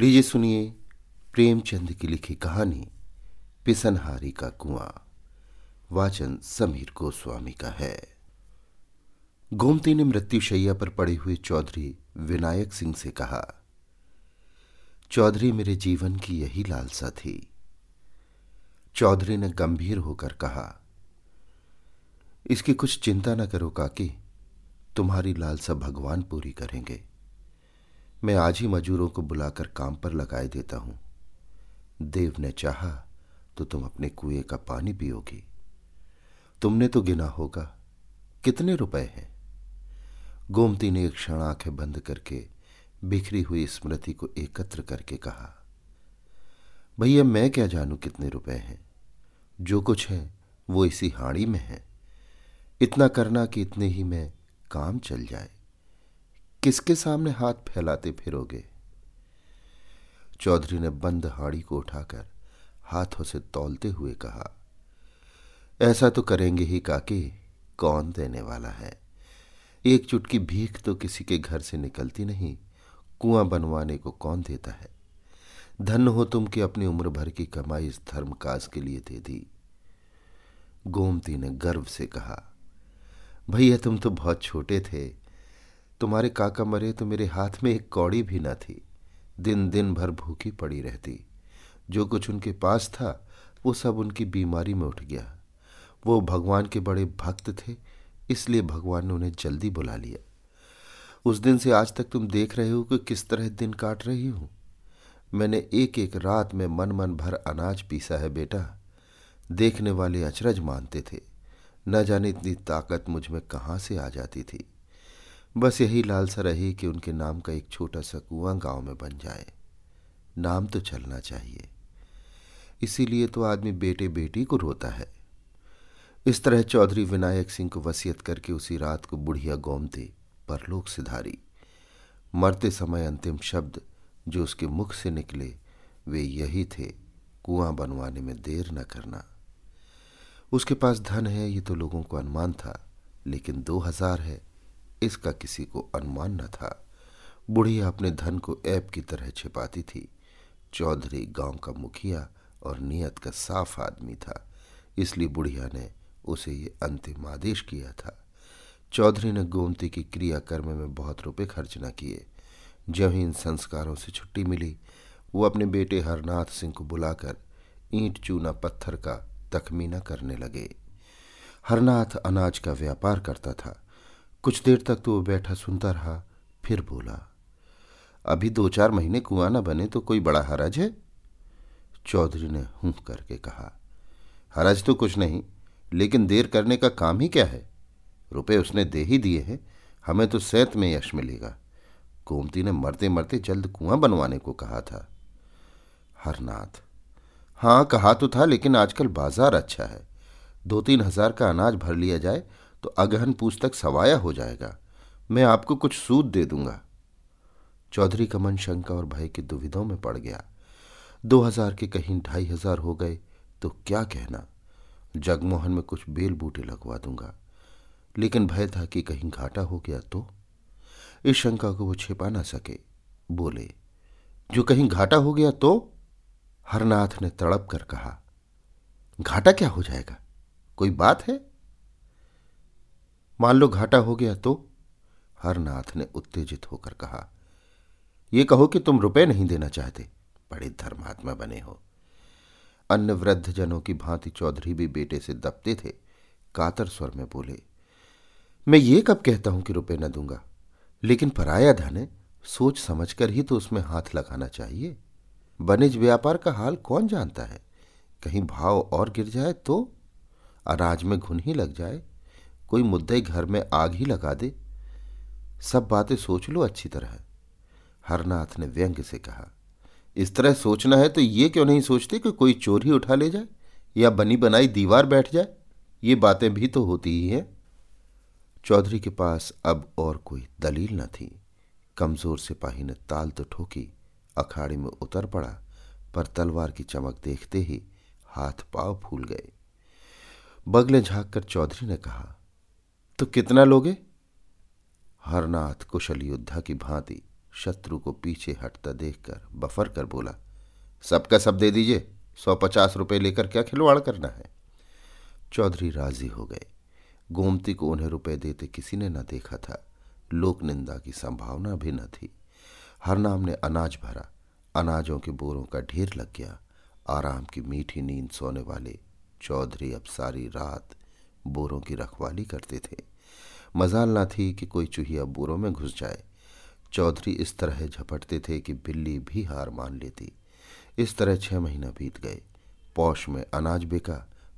लीजिए सुनिए प्रेमचंद की लिखी कहानी, पिसनहारी का कुआँ। वाचन समीर गोस्वामी का है। गोमती ने मृत्युशैया पर पड़े हुए चौधरी विनायक सिंह से कहा, चौधरी, मेरे जीवन की यही लालसा थी। चौधरी ने गंभीर होकर कहा, इसकी कुछ चिंता न करो काकी, तुम्हारी लालसा भगवान पूरी करेंगे। मैं आज ही मजूरों को बुलाकर काम पर लगाए देता हूँ। देव ने चाहा तो तुम अपने कुएँ का पानी पियोगी। तुमने तो गिना होगा, कितने रुपए हैं? गोमती ने एक क्षण आँखें बंद करके बिखरी हुई स्मृति को एकत्र करके कहा, भैया, मैं क्या जानू कितने रुपए हैं? जो कुछ है, वो इसी हाड़ी में है। इतना करना कि इतने ही में काम चल जाए। किसके सामने हाथ फैलाते फिरोगे? चौधरी ने बंद हाड़ी को उठाकर हाथों से तौलते हुए कहा, ऐसा तो करेंगे ही काके, कौन देने वाला है? एक चुटकी भीख तो किसी के घर से निकलती नहीं, कुआँ बनवाने को कौन देता है? धन हो तुम कि अपनी उम्र भर की कमाई इस धर्म काज के लिए दे दी? गोमती ने गर्व से कहा, भैया, तुम तो बहुत छोटे थे तुम्हारे काका मरे तो मेरे हाथ में एक कौड़ी भी न थी। दिन दिन भर भूखी पड़ी रहती। जो कुछ उनके पास था, वो सब उनकी बीमारी में उठ गया। वो भगवान के बड़े भक्त थे, इसलिए भगवान ने उन्हें जल्दी बुला लिया। उस दिन से आज तक तुम देख रहे हो कि किस तरह दिन काट रही हूँ। मैंने एक एक रात में मन मन भर अनाज पीसा है बेटा। देखने वाले अचरज मानते थे। न जाने इतनी ताकत मुझमें कहाँ से आ जाती थी। बस यही लालसा रही कि उनके नाम का एक छोटा सा कुआँ गाँव में बन जाए। नाम तो चलना चाहिए। इसीलिए तो आदमी बेटे बेटी को रोता है। इस तरह चौधरी विनायक सिंह को वसीयत करके उसी रात को बुढ़िया गोमती, परलोक सिधारी। मरते समय अंतिम शब्द जो उसके मुख से निकले, वे यही थे, कुआँ बनवाने में देर न करना। उसके पास धन है, ये तो लोगों को अनुमान था, लेकिन दो हज़ार है। इसका किसी को अनुमान न था। बुढ़िया अपने धन को ऐप की तरह छिपाती थी। चौधरी गाँव का मुखिया और नियत का साफ़ आदमी था, इसलिए बुढ़िया ने उसे ये अंतिम आदेश किया था। चौधरी ने गोमती की क्रियाकर्म में बहुत रुपए खर्च न किए। जब ही इन संस्कारों से छुट्टी मिली, वो अपने बेटे हरनाथ सिंह को बुलाकर ईंट चूना पत्थर का तखमीना करने लगे। हरनाथ अनाज का व्यापार करता था कुछ देर तक तो वो बैठा सुनता रहा, फिर बोला, अभी दो चार महीने कुआँ न बने तो कोई बड़ा हरज है? चौधरी ने हूँ करके कहा, हरज तो कुछ नहीं, लेकिन देर करने का काम ही क्या है? रुपए उसने दे ही दिए हैं, हमें तो सैत में यश मिलेगा। गोमती ने मरते मरते जल्द कुआँ बनवाने को कहा था। हरनाथ हाँ कहा तो था, लेकिन आजकल बाज़ार अच्छा है। दो तीन हज़ार का अनाज भर लिया जाए तो अगहन पूछ तक सवाया हो जाएगा। मैं आपको कुछ सूद दे दूँगा। चौधरी का मन शंका और भय की दुविधाओं में पड़ गया। दो हज़ार के कहीं ढाई हज़ार हो गए तो क्या कहना? जगमोहन में कुछ बेल बूटे लगवा दूँगा। लेकिन भय था कि कहीं घाटा हो गया तो? इस शंका को वो छिपा ना सके। बोले, जो कहीं घाटा हो गया तो? हरनाथ ने तड़प कर कहा, घाटा क्या हो जाएगा? कोई बात है? मान लो घाटा हो गया तो? हरनाथ ने उत्तेजित होकर कहा यह कहो कि तुम रुपए नहीं देना चाहते, बड़े धर्मात्मा बने हो। अन्य वृद्ध जनों की भांति चौधरी भी बेटे से दबते थे, कातर स्वर में बोले, मैं ये कब कहता हूँ कि रुपए न दूँगा? लेकिन पराया धन है, सोच समझकर ही तो उसमें हाथ लगाना चाहिए। वनिज व्यापार का हाल कौन जानता है? कहीं भाव और गिर जाए तो? अराज में घुन ही लग जाए। कोई मुद्दे घर में आग ही लगा दे। सब बातें सोच लो अच्छी तरह। हरनाथ ने व्यंग से कहा, इस तरह सोचना है तो ये क्यों नहीं सोचते कि कोई चोर ही उठा ले जाए या बनी बनाई दीवार बैठ जाए? ये बातें भी तो होती ही हैं। चौधरी के पास अब और कोई दलील न थी। कमज़ोर सिपाही ने ताल तो ठोकी, अखाड़े में उतर पड़ा, पर तलवार की चमक देखते ही हाथ पाव फूल गए। बगले झाँक कर चौधरी ने कहा तो कितना लोगे? हरनाथ कुशल योद्धा की भांति शत्रु को पीछे हटता देखकर बफर कर बोला सबका सब दे दीजिए, सौ पचास रुपये लेकर क्या खिलवाड़ करना है? चौधरी राज़ी हो गए। गोमती को उन्हें रुपए देते किसी ने न देखा था। लोक निंदा की संभावना भी न थी। हर नाम ने अनाज भरा। अनाजों के बोरों का ढेर लग गया। आराम की मीठी नींद सोने वाले चौधरी अब सारी रात बोरों की रखवाली करते थे। मजाल ना थी कि कोई चूहिया बोरों में घुस जाए। चौधरी इस तरह झपटते थे कि बिल्ली भी हार मान लेती। इस तरह छह महीना बीत गए। पौष में अनाज बिका,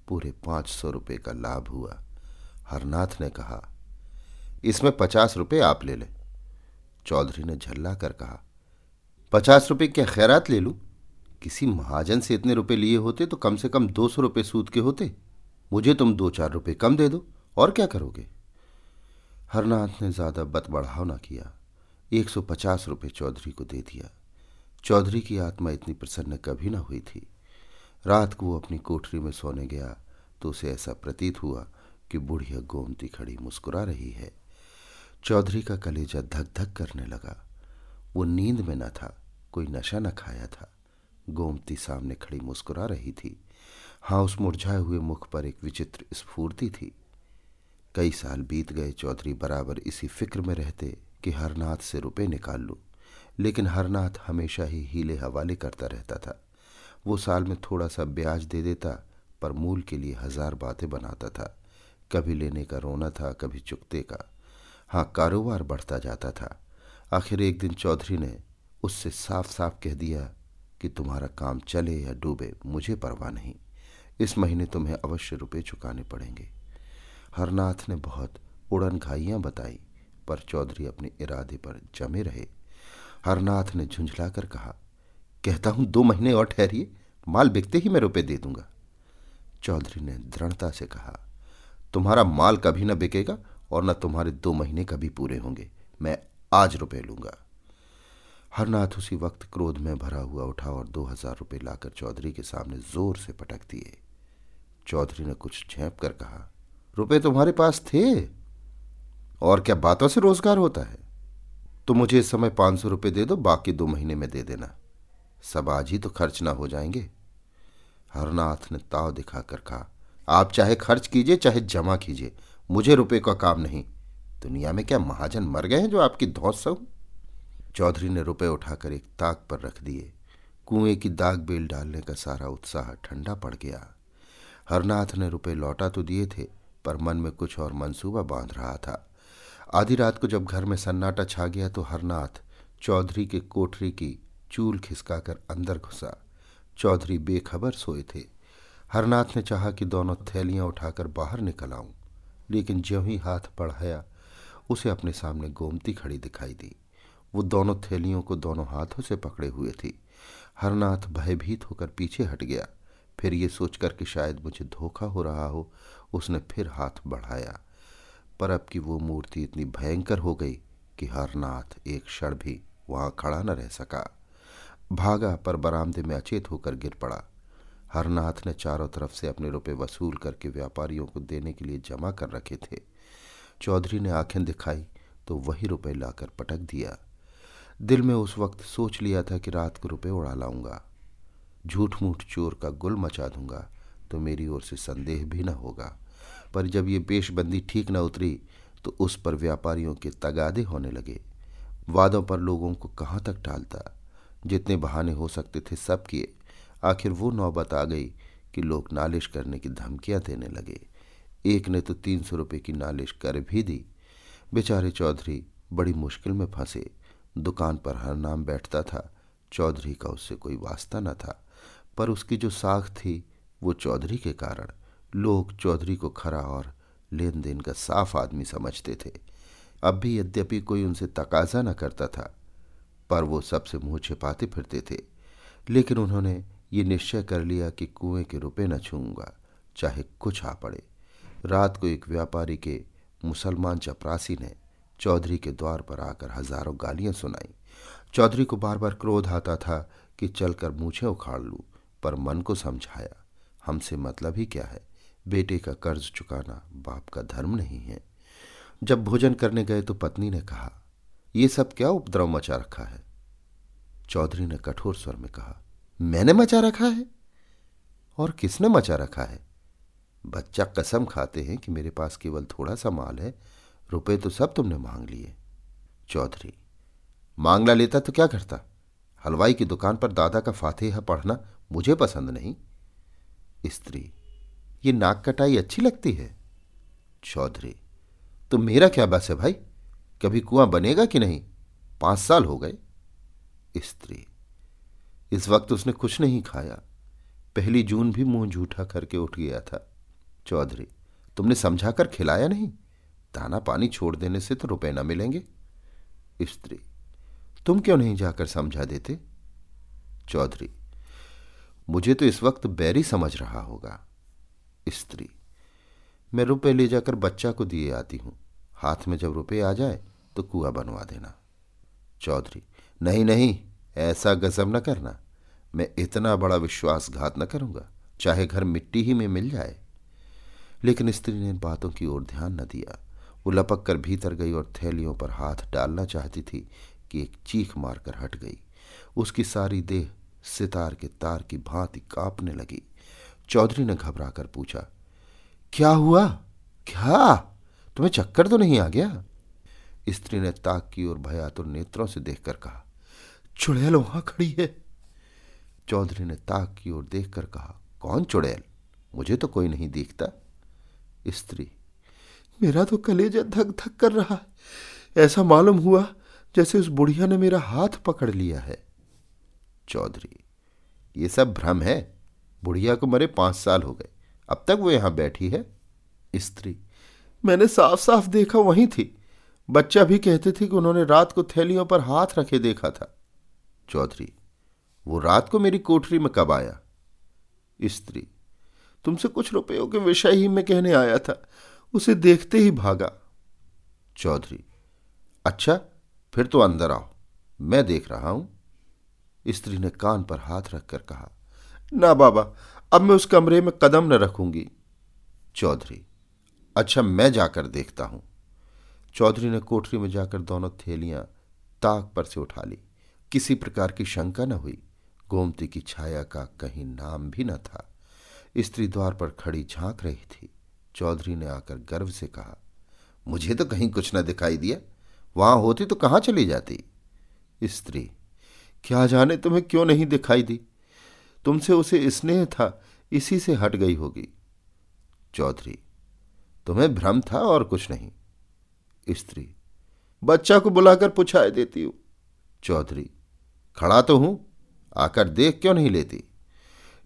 पूरे पाँच सौ रुपये का लाभ हुआ। हरनाथ ने कहा, इसमें पचास रुपये आप ले लें। चौधरी ने झल्ला कर कहा, पचास रुपये क्या खैरात ले लूँ? किसी महाजन से इतने रुपए लिए होते तो कम से कम दो सौ रुपये सूद के होते। मुझे तुम दो चार रुपये कम दे दो। और क्या करोगे? हरनाथ ने ज़्यादा बत बढ़ाव ना किया। एक सौ पचास रुपये चौधरी को दे दिया। चौधरी की आत्मा इतनी प्रसन्न कभी ना हुई थी। रात को वो अपनी कोठरी में सोने गया तो उसे ऐसा प्रतीत हुआ कि बुढ़िया गोमती खड़ी मुस्कुरा रही है। चौधरी का कलेजा धक धक करने लगा। वो नींद में न था, कोई नशा न खाया था। गोमती सामने खड़ी मुस्कुरा रही थी। हाँ उस मुरझाए हुए मुख पर एक विचित्र स्फूर्ति थी। कई साल बीत गए चौधरी बराबर इसी फ़िक्र में रहते कि हरनाथ से रुपए निकाल लूँ। लेकिन हरनाथ हमेशा ही हीले हवाले करता रहता था। वो साल में थोड़ा सा ब्याज दे देता, पर मूल के लिए हज़ार बातें बनाता था। कभी लेने का रोना था, कभी चुकते का। हाँ कारोबार बढ़ता जाता था। आखिर एक दिन चौधरी ने उससे साफ़ साफ़ कह दिया कि तुम्हारा काम चले या डूबे, मुझे परवाह नहीं। इस महीने तुम्हें अवश्य रुपए चुकाने पड़ेंगे। हरनाथ ने बहुत उड़न घाइयाँ बताई, पर चौधरी अपने इरादे पर जमे रहे। हरनाथ ने झुंझला कर कहा, कहता हूँ, दो महीने और ठहरिए, माल बिकते ही मैं रुपए दे दूँगा। चौधरी ने दृढ़ता से कहा, तुम्हारा माल कभी न बिकेगा और न तुम्हारे दो महीने कभी पूरे होंगे। मैं आज रुपए लूँगा। हरनाथ उसी वक्त क्रोध में भरा हुआ उठा और दो हज़ार रुपये लाकर चौधरी के सामने ज़ोर से पटक दिए। चौधरी ने कुछ झेप कर कहा रुपए तुम्हारे पास थे। और क्या बातों से रोज़गार होता है? तो मुझे इस समय पाँच सौ रुपये दे दो, बाकी दो महीने में दे देना। सब आज ही तो खर्च ना हो जाएँगे। हरनाथ ने ताव दिखाकर कहा, आप चाहे खर्च कीजिए, चाहे जमा कीजिए, मुझे रुपए का काम नहीं। दुनिया में क्या महाजन मर गए हैं जो आपकी धौस सहू चौधरी ने रुपए उठाकर एक ताक पर रख दिए। कुएँ की दाग बेल डालने का सारा उत्साह ठंडा पड़ गया। हरनाथ ने रुपए लौटा तो दिए थे पर मन में कुछ और मंसूबा बाँध रहा था। आधी रात को जब घर में सन्नाटा छा गया तो हरनाथ चौधरी के कोठरी की चूल खिसकाकर अंदर घुसा। चौधरी बेखबर सोए थे। हरनाथ ने चाहा कि दोनों थैलियाँ उठाकर बाहर निकल आऊँ, लेकिन ज्यों ही हाथ बढ़ाया, उसे अपने सामने गोमती खड़ी दिखाई दी। वो दोनों थैलियों को दोनों हाथों से पकड़े हुए थी। हरनाथ भयभीत होकर पीछे हट गया। फिर ये सोचकर कि शायद मुझे धोखा हो रहा हो उसने फिर हाथ बढ़ाया। पर अब की वो मूर्ति इतनी भयंकर हो गई कि हरनाथ एक क्षण भी वहाँ खड़ा न रह सका। भागा, पर बरामदे में अचेत होकर गिर पड़ा। हरनाथ ने चारों तरफ़ से अपने रुपए वसूल करके व्यापारियों को देने के लिए जमा कर रखे थे। चौधरी ने आँखें दिखाई तो वही रुपए लाकर पटक दिया। दिल में उस वक्त सोच लिया था कि रात को रुपए उड़ा लाऊँगा। झूठ मूठ चोर का गुल मचा दूँगा तो मेरी ओर से संदेह भी न होगा। पर जब ये पेशबंदी ठीक न उतरी तो उस पर व्यापारियों के तगादे होने लगे। वादों पर लोगों को कहाँ तक टालता जितने बहाने हो सकते थे सब किए। आखिर वो नौबत आ गई कि लोग नालिश करने की धमकियाँ देने लगे। एक ने तो तीन सौ रुपये की नालिश कर भी दी। बेचारे चौधरी बड़ी मुश्किल में फंसे। दुकान पर हर नाम बैठता था। चौधरी का उससे कोई वास्ता न था। पर उसकी जो साख थी, वो चौधरी के कारण। लोग चौधरी को खरा और लेन देन का साफ़ आदमी समझते थे। अब भी यद्यपि कोई उनसे तकाजा न करता था, पर वो सबसे मुँह छिपाते फिरते थे। लेकिन उन्होंने ये निश्चय कर लिया कि कुएँ के रुपए न छूँगा, चाहे कुछ आ पड़े। रात को एक व्यापारी के मुसलमान चपरासी ने चौधरी के द्वार पर आकर हज़ारों गालियाँ सुनाई। चौधरी को बार बार क्रोध आता था कि चलकर मूछे उखाड़ लूँ, पर मन को समझाया, हमसे मतलब ही क्या है? बेटे का कर्ज चुकाना बाप का धर्म नहीं है। जब भोजन करने गए तो पत्नी ने कहा यह सब क्या उपद्रव मचा रखा है? चौधरी ने कठोर स्वर में कहा, मैंने मचा रखा है? और किसने मचा रखा है? बच्चा कसम खाते हैं कि मेरे पास केवल थोड़ा सा माल है, रुपए तो सब तुमने मांग लिए। चौधरी मांगला लेता तो क्या करता? हलवाई की दुकान पर दादा का फातेहा पढ़ना मुझे पसंद नहीं। स्त्री ये नाक कटाई अच्छी लगती है? चौधरी तो मेरा क्या बस है भाई? कभी कुआँ बनेगा कि नहीं? पाँच साल हो गए। स्त्री, इस वक्त उसने कुछ नहीं खाया। पहली जून भी मुँह झूठा करके उठ गया था। चौधरी, तुमने समझाकर खिलाया नहीं? दाना पानी छोड़ देने से तो रुपए ना मिलेंगे। स्त्री, तुम क्यों नहीं जाकर समझा देते? चौधरी, मुझे तो इस वक्त बैरी समझ रहा होगा। स्त्री। मैं रुपए ले जाकर बच्चा को दिए आती हूँ। हाथ में जब रुपए आ जाए तो कुआँ बनवा देना। चौधरी, नहीं नहीं, ऐसा गजब न करना। मैं इतना बड़ा विश्वासघात न करूँगा, चाहे घर मिट्टी ही में मिल जाए। लेकिन स्त्री ने इन बातों की ओर ध्यान न दिया। वो लपक कर भीतर गई और थैलियों पर हाथ डालना चाहती थी कि एक चीख मारकर हट गई। उसकी सारी देह सितार के तार की भांति कांपने लगी। चौधरी ने घबरा कर पूछा, क्या हुआ? क्या? तुम्हें चक्कर तो नहीं आ गया? स्त्री ने ताक की और भयातुर नेत्रों से देखकर कहा, चुड़ैल वहाँ खड़ी है। चौधरी ने ताक की ओर देखकर कहा, कौन चुड़ैल? मुझे तो कोई नहीं दिखता। स्त्री, मेरा तो कलेजा धक धक कर रहा है। ऐसा मालूम हुआ जैसे उस बुढ़िया ने मेरा हाथ पकड़ लिया है। चौधरी, ये सब भ्रम है? बुढ़िया को मरे पाँच साल हो गए। अब तक वो यहाँ बैठी है, स्त्री। मैंने साफ़ साफ़ देखा वहीं थी। बच्चा भी कहते थे कि उन्होंने रात को थैलियों पर हाथ रखे देखा था। चौधरी, वो रात को मेरी कोठरी में कब आया? स्त्री, तुमसे कुछ रुपयों के विषय ही में कहने आया था। उसे देखते ही भागा। चौधरी अच्छा फिर तो अंदर आओ। मैं देख रहा हूँ। स्त्री ने कान पर हाथ रखकर कहा ना बाबा, अब मैं उस कमरे में कदम न रखूँगी। चौधरी अच्छा मैं जाकर देखता हूँ। चौधरी ने कोठरी में जाकर दोनों थैलियाँ ताक पर से उठा ली। किसी प्रकार की शंका न हुई। गोमती की छाया का कहीं नाम भी न था। स्त्री द्वार पर खड़ी झाँक रही थी। चौधरी ने आकर गर्व से कहा, मुझे तो कहीं कुछ न दिखाई दिया। वहाँ होती तो कहाँ चली जाती? स्त्री, क्या जाने तुम्हें क्यों नहीं दिखाई दी? तुमसे उसे स्नेह था, इसी से हट गई होगी। चौधरी, तुम्हें भ्रम था और कुछ नहीं। स्त्री, बच्चा को बुलाकर पुछाए देती हूँ। चौधरी, खड़ा तो हूँ, आकर देख क्यों नहीं लेती?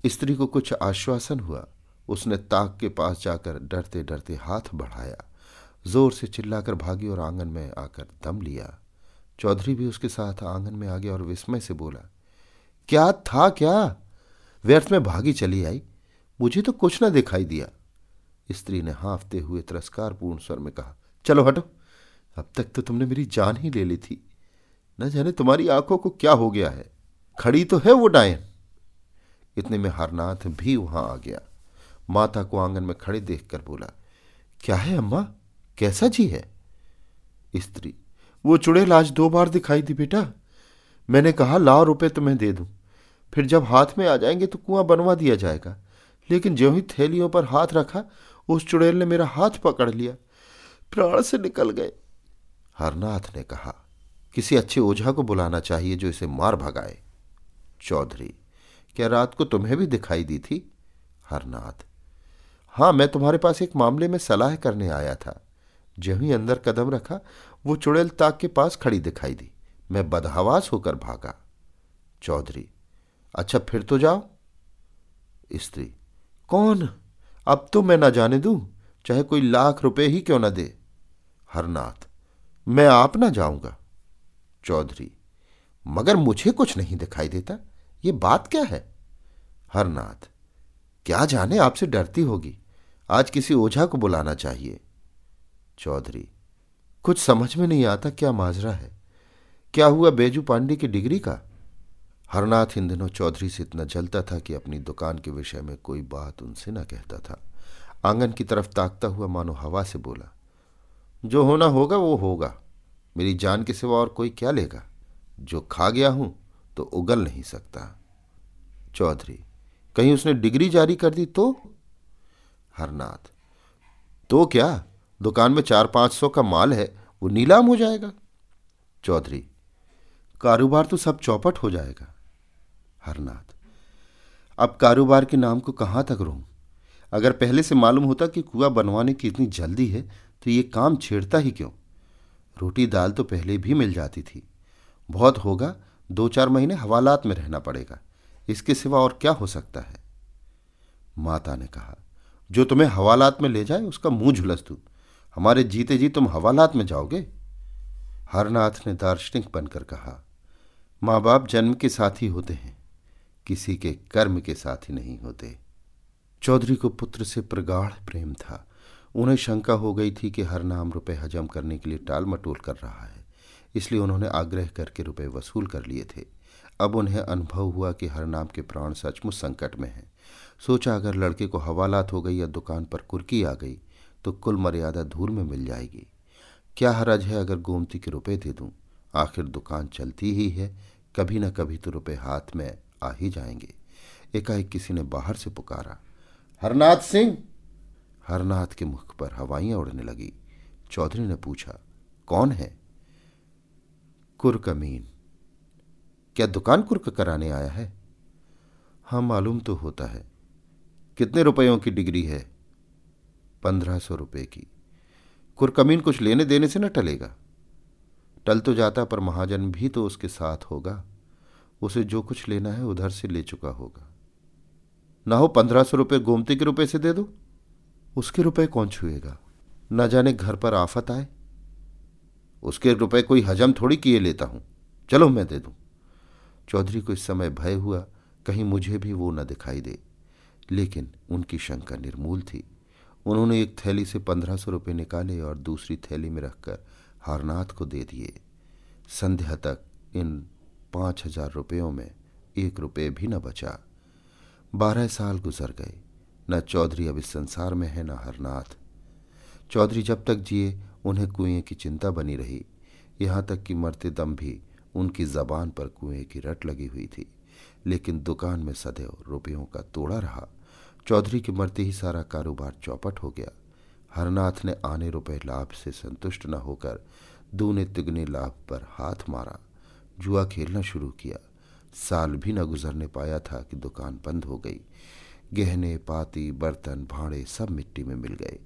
स्त्री को कुछ आश्वासन हुआ। उसने ताक के पास जाकर डरते डरते हाथ बढ़ाया। ज़ोर से चिल्लाकर भागी और आँगन में आकर दम लिया। चौधरी भी उसके साथ आँगन में आ गया और विस्मय से बोला, क्या था क्या? व्यर्थ में भागी चली आई। मुझे तो कुछ ना दिखाई दिया। स्त्री ने हाफते हुए तिरस्कारपूर्ण स्वर में कहा, चलो हटो। अब तक तो तुमने मेरी जान ही ले ली थी। न जाने तुम्हारी आँखों को क्या हो गया है। खड़ी तो है वो डायन इतने में हरनाथ भी वहाँ आ गया। माता को आँगन में खड़े देखकर बोला, क्या है अम्मा? कैसा जी है स्त्री, वो चुड़ैल आज दो बार दिखाई दी बेटा। मैंने कहा, लाओ रुपए तुम्हें दे दूँ। फिर जब हाथ में आ जाएँगे तो कुआँ बनवा दिया जाएगा। लेकिन जो ही थैलियों पर हाथ रखा, उस चुड़ैल ने मेरा हाथ पकड़ लिया। प्राण से निकल गए। हरनाथ ने कहा, किसी अच्छे ओझा को बुलाना चाहिए जो इसे मार भगाए। चौधरी, क्या रात को तुम्हें भी दिखाई दी थी? हरनाथ हाँ मैं तुम्हारे पास एक मामले में सलाह करने आया था। जो ही अंदर कदम रखा, वो चुड़ैल ताक के पास खड़ी दिखाई दी। मैं बदहवास होकर भागा। चौधरी अच्छा फिर तो जाओ। स्त्री, कौन? अब तो मैं ना जाने दूँ, चाहे कोई लाख रुपए ही क्यों ना दे। हरनाथ, मैं आप ना जाऊँगा। चौधरी, मगर मुझे कुछ नहीं दिखाई देता, ये बात क्या है? हरनाथ, क्या जाने, आपसे डरती होगी। आज किसी ओझा को बुलाना चाहिए। चौधरी, कुछ समझ में नहीं आता क्या माजरा है। क्या हुआ बेजू पांडे की डिग्री का? हरनाथ इन दिनों चौधरी से इतना जलता था कि अपनी दुकान के विषय में कोई बात उनसे न कहता था। आँगन की तरफ़ ताकता हुआ मानो हवा से बोला, जो होना होगा, वो होगा। मेरी जान के सिवा और कोई क्या लेगा? जो खा गया हूँ तो उगल नहीं सकता। चौधरी, कहीं उसने डिग्री जारी कर दी तो? हरनाथ तो क्या? दुकान में चार पाँच सौ का माल है, वो नीलाम हो जाएगा। चौधरी, कारोबार तो सब चौपट हो जाएगा। हरनाथ। अब कारोबार के नाम को कहाँ तक रहूँ अगर पहले से मालूम होता कि कुआ बनवाने की इतनी जल्दी है तो ये काम छेड़ता ही क्यों? रोटी दाल तो पहले भी मिल जाती थी। बहुत होगा दो चार महीने हवालात में रहना पड़ेगा। इसके सिवा और क्या हो सकता है? माता ने कहा, जो तुम्हें हवालात में ले जाए, उसका मुँह झुलस दू। हमारे जीते जी तुम हवालात में जाओगे? हरनाथ ने दार्शनिक बनकर कहा, माँ बाप जन्म के साथी होते हैं। किसी के कर्म के साथ ही नहीं होते। चौधरी को पुत्र से प्रगाढ़ प्रेम था। उन्हें शंका हो गई थी कि हर नाम रुपए हजम करने के लिए टाल मटोल कर रहा है, इसलिए उन्होंने आग्रह करके रुपए वसूल कर लिए थे। अब उन्हें अनुभव हुआ कि हर नाम के प्राण सचमुच संकट में हैं। सोचा अगर लड़के को हवालात हो गई या दुकान पर कुर्की आ गई तो कुल मर्यादा धूल में मिल जाएगी। क्या हरज है अगर गोमती के रुपए दे दूँ? आखिर दुकान चलती ही है, कभी न कभी तो रुपए हाथ में आ ही जाएँगे। एकाएक किसी ने बाहर से पुकारा, हरनाथ सिंह! हरनाथ के मुख पर हवाइयाँ उड़ने लगी। चौधरी ने पूछा, कौन है? कुरकमीन। क्या दुकान कुर्क कराने आया है? हाँ मालूम तो होता है। कितने रुपयों की डिग्री है? पंद्रह सौ रुपये की। कुरकमीन कुछ लेने देने से न टलेगा? टल तो जाता, पर महाजन भी तो उसके साथ होगा। उसे जो कुछ लेना है उधर से ले चुका होगा। ना हो पंद्रह सौ रुपये गोमती के रुपए से दे दो। उसके रुपए कौन छुएगा? न जाने घर पर आफत आए। उसके रुपए कोई हजम थोड़ी किए लेता हूँ। चलो मैं दे दूँ। चौधरी को इस समय भय हुआ, कहीं मुझे भी वो न दिखाई दे। लेकिन उनकी शंका निर्मूल थी। उन्होंने एक थैली से पंद्रह सौ रुपये निकाले और दूसरी थैली में रखकर हारनाथ को दे दिए। संध्या तक इन पाँच हज़ार रुपयों में एक रुपये भी न बचा। बारह साल गुजर गए। न चौधरी अब इस संसार में है, न हरनाथ। चौधरी जब तक जिए, उन्हें कुएँ की चिंता बनी रही। यहाँ तक कि मरते दम भी उनकी जबान पर कुएँ की रट लगी हुई थी। लेकिन दुकान में सदैव रुपयों का तोड़ा रहा। चौधरी के मरते ही सारा कारोबार चौपट हो गया। हरनाथ ने आने रुपए लाभ से संतुष्ट न होकर दूने तिगने लाभ पर हाथ मारा। जुआ खेलना शुरू किया। साल भी न गुजरने पाया था कि दुकान बंद हो गई। गहने, पाती, बर्तन, भाड़े सब मिट्टी में मिल गए।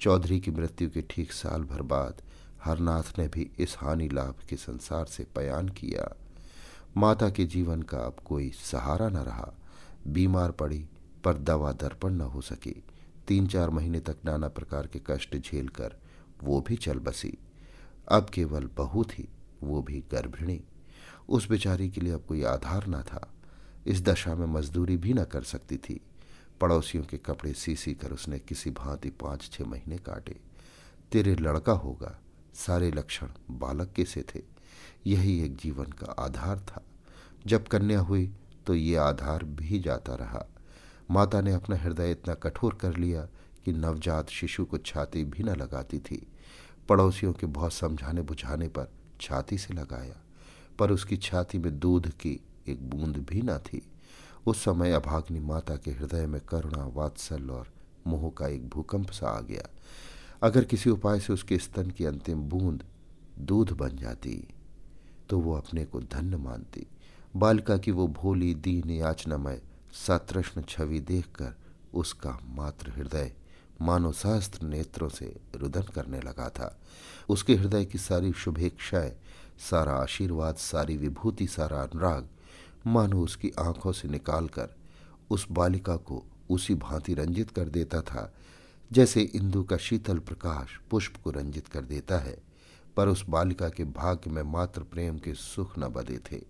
चौधरी की मृत्यु के ठीक साल भर बाद हरनाथ ने भी इस हानि लाभ के संसार से बयान किया। माता के जीवन का अब कोई सहारा न रहा। बीमार पड़ी, पर दवा दर्पण न हो सकी। तीन चार महीने तक नाना प्रकार के कष्ट झेलकर वो भी चल बसी। अब केवल बहू थी, वो भी गर्भिणी। उस बेचारी के लिए अब कोई आधार न था। इस दशा में मजदूरी भी न कर सकती थी। पड़ोसियों के कपड़े सी सी कर उसने किसी भांति पाँच छह महीने काटे। तेरे लड़का होगा, सारे लक्षण बालक के से थे। यही एक जीवन का आधार था। जब कन्या हुई तो ये आधार भी जाता रहा। माता ने अपना हृदय इतना कठोर कर लिया कि नवजात शिशु को छाती भी न लगाती थी। पड़ोसियों के बहुत समझाने बुझाने पर छाती से लगाया। पर उसकी छाती में दूध की एक बूंद भी न थी। उस समय अभाग्नि माता के हृदय में करुणा वात्सल और मोह का एक भूकंप सा आ गया। अगर किसी उपाय से उसके स्तन की अंतिम बूंद दूध बन जाती तो वो अपने को धन्य मानती। बालिका की वो भोली, दीन याचनामय, सतृष्ण छवि देखकर उसका मात्र हृदय मानो सहस्त्र नेत्रों से रुदन करने लगा था। उसके हृदय की सारी शुभेच्छाएँ सारा आशीर्वाद, सारी विभूति, सारा अनुराग मानो उसकी आँखों से निकालकर उस बालिका को उसी भांति रंजित कर देता था, जैसे इंदु का शीतल प्रकाश पुष्प को रंजित कर देता है, पर उस बालिका के भाग्य में मात्र प्रेम के सुख न बदे थे।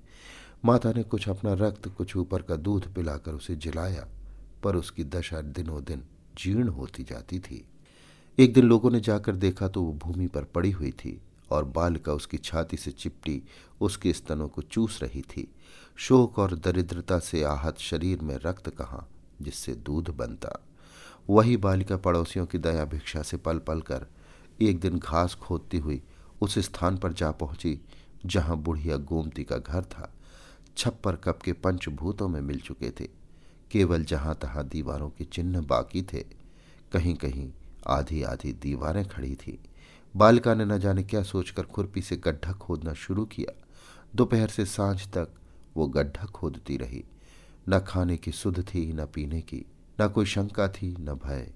माता ने कुछ अपना रक्त, कुछ ऊपर का दूध पिलाकर उसे जिलाया, पर उसकी दशा दिनों दिन जीर्ण होती जाती थी। एक दिन लोगों ने जाकर देखा तो वो भूमि पर पड़ी हुई थी। और बालिका उसकी छाती से चिपटी उसके स्तनों को चूस रही थी। शोक और दरिद्रता से आहत शरीर में रक्त कहाँ, जिससे दूध बनता। वही बालिका पड़ोसियों की दया भिक्षा से पल पल कर एक दिन घास खोदती हुई उस स्थान पर जा पहुँची, जहाँ बुढ़िया गोमती का घर था। छप्पर कप के पंचभूतों में मिल चुके थे। केवल जहाँ तहां दीवारों के चिन्ह बाकी थे कहीं कहीं आधी आधी दीवारें खड़ी थी। बालिका ने न जाने क्या सोचकर खुरपी से गड्ढा खोदना शुरू किया। दोपहर से साँझ तक वो गड्ढा खोदती रही। न खाने की सुध थी, न पीने की, न कोई शंका थी, न भय।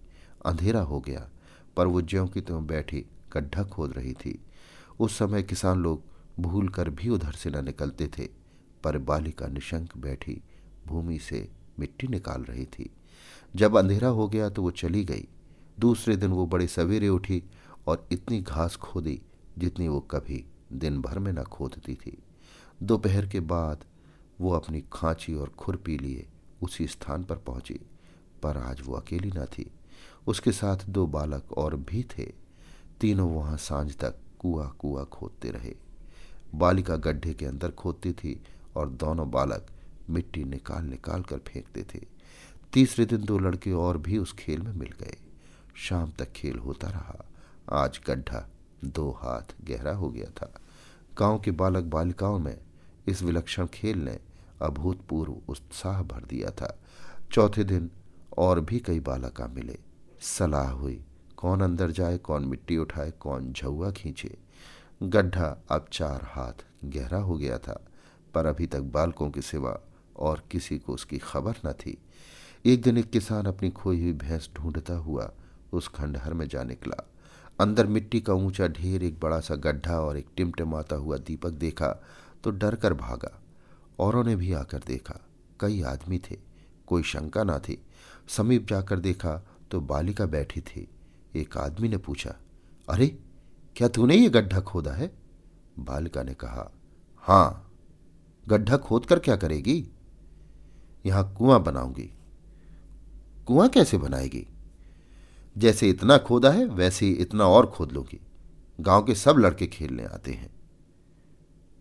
अंधेरा हो गया, पर वो ज्यों की त्यों बैठी गड्ढा खोद रही थी। उस समय किसान लोग भूल कर भी उधर से न निकलते थे, पर बालिका निशंक बैठी भूमि से मिट्टी निकाल रही थी। जब अंधेरा हो गया तो वो चली गई। दूसरे दिन वो बड़े सवेरे उठी और इतनी घास खोदी जितनी वो कभी दिन भर में न खोदती थी। दोपहर के बाद वो अपनी खांची और खुरपी लिए उसी स्थान पर पहुँची, पर आज वो अकेली न थी। उसके साथ दो बालक और भी थे। तीनों वहाँ साँझ तक कुआ कुआ खोदते रहे। बालिका गड्ढे के अंदर खोदती थी और दोनों बालक मिट्टी निकाल निकाल कर फेंकते थे। तीसरे दिन दो लड़के और भी उस खेल में मिल गए। शाम तक खेल होता रहा। आज गड्ढा दो हाथ गहरा हो गया था। गाँव के बालक बालिकाओं में इस विलक्षण खेल ने अभूतपूर्व उत्साह भर दिया था। चौथे दिन और भी कई बालका मिले। सलाह हुई, कौन अंदर जाए, कौन मिट्टी उठाए, कौन झुआ खींचे। गड्ढा अब चार हाथ गहरा हो गया था, पर अभी तक बालकों के सिवा और किसी को उसकी खबर न थी। एक दिन एक किसान अपनी खोई हुई भैंस ढूंढता हुआ उस खंडहर में जा निकला। अंदर मिट्टी का ऊँचा ढेर, एक बड़ा सा गड्ढा और एक टिमटिमाता हुआ दीपक देखा तो डर कर भागा। औरों ने भी आकर देखा, कई आदमी थे, कोई शंका ना थी। समीप जाकर देखा तो बालिका बैठी थी। एक आदमी ने पूछा, अरे, क्या तूने ये गड्ढा खोदा है? बालिका ने कहा, हाँ। गड्ढा खोद कर क्या करेगी? यहाँ कुआँ बनाऊँगी। कुआँ कैसे बनाएगी? जैसे इतना खोदा है, वैसे ही इतना और खोद लोगी। गाँव के सब लड़के खेलने आते हैं।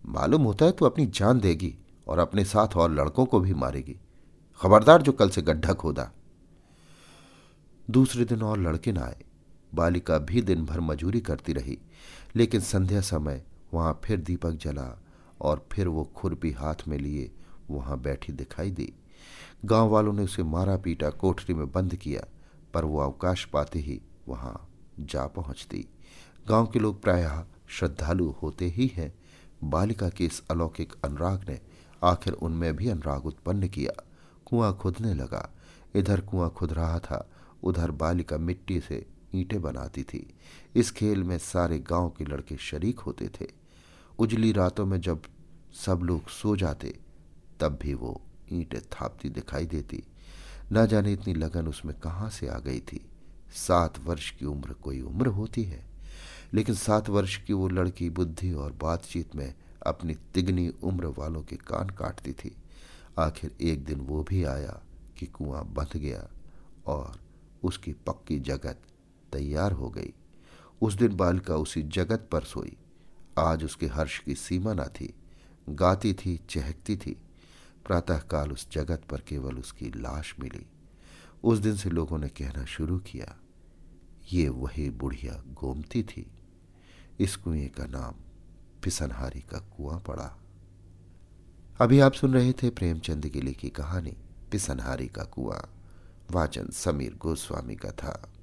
मालूम होता है तो अपनी जान देगी और अपने साथ और लड़कों को भी मारेगी। खबरदार जो कल से गड्ढा खोदा। दूसरे दिन और लड़के ना आए। बालिका भी दिन भर मजूरी करती रही, लेकिन संध्या समय वहाँ फिर दीपक जला और फिर वो खुरपी हाथ में लिए वहाँ बैठी दिखाई दी। गाँव वालों ने उसे मारा पीटा, कोठरी में बंद किया। पर वो अवकाश पाते ही वहाँ जा पहुँचती। गाँव के लोग प्रायः श्रद्धालु होते ही हैं। बालिका के इस अलौकिक अनुराग ने आखिर उनमें भी अनुराग उत्पन्न किया। कुआँ खुदने लगा। इधर कुआँ खुद रहा था, उधर बालिका मिट्टी से ईंटें बनाती थी। इस खेल में सारे गाँव के लड़के शरीक होते थे। उजली रातों में जब सब लोग सो जाते, तब भी वो ईंटें थापती दिखाई देती। न जाने इतनी लगन उसमें कहाँ से आ गई थी। सात वर्ष की उम्र कोई उम्र होती है, लेकिन सात वर्ष की वो लड़की बुद्धि और बातचीत में अपनी तिगनी उम्र वालों के कान काटती थी। आखिर एक दिन वो भी आया कि कुआँ बंध गया और उसकी पक्की जगत तैयार हो गई। उस दिन बालिका उसी जगत पर सोई। आज उसके हर्ष की सीमा न थी। गाती थी, चहकती थी। प्रातःकाल उस जगत पर केवल उसकी लाश मिली। उस दिन से लोगों ने कहना शुरू किया, ये वही बुढ़िया गोमती थी। इस कुएँ का नाम पिसनहारी का कुआँ पड़ा। अभी आप सुन रहे थे प्रेमचंद की लिखी कहानी, पिसनहारी का कुआँ, वाचन समीर गोस्वामी का था।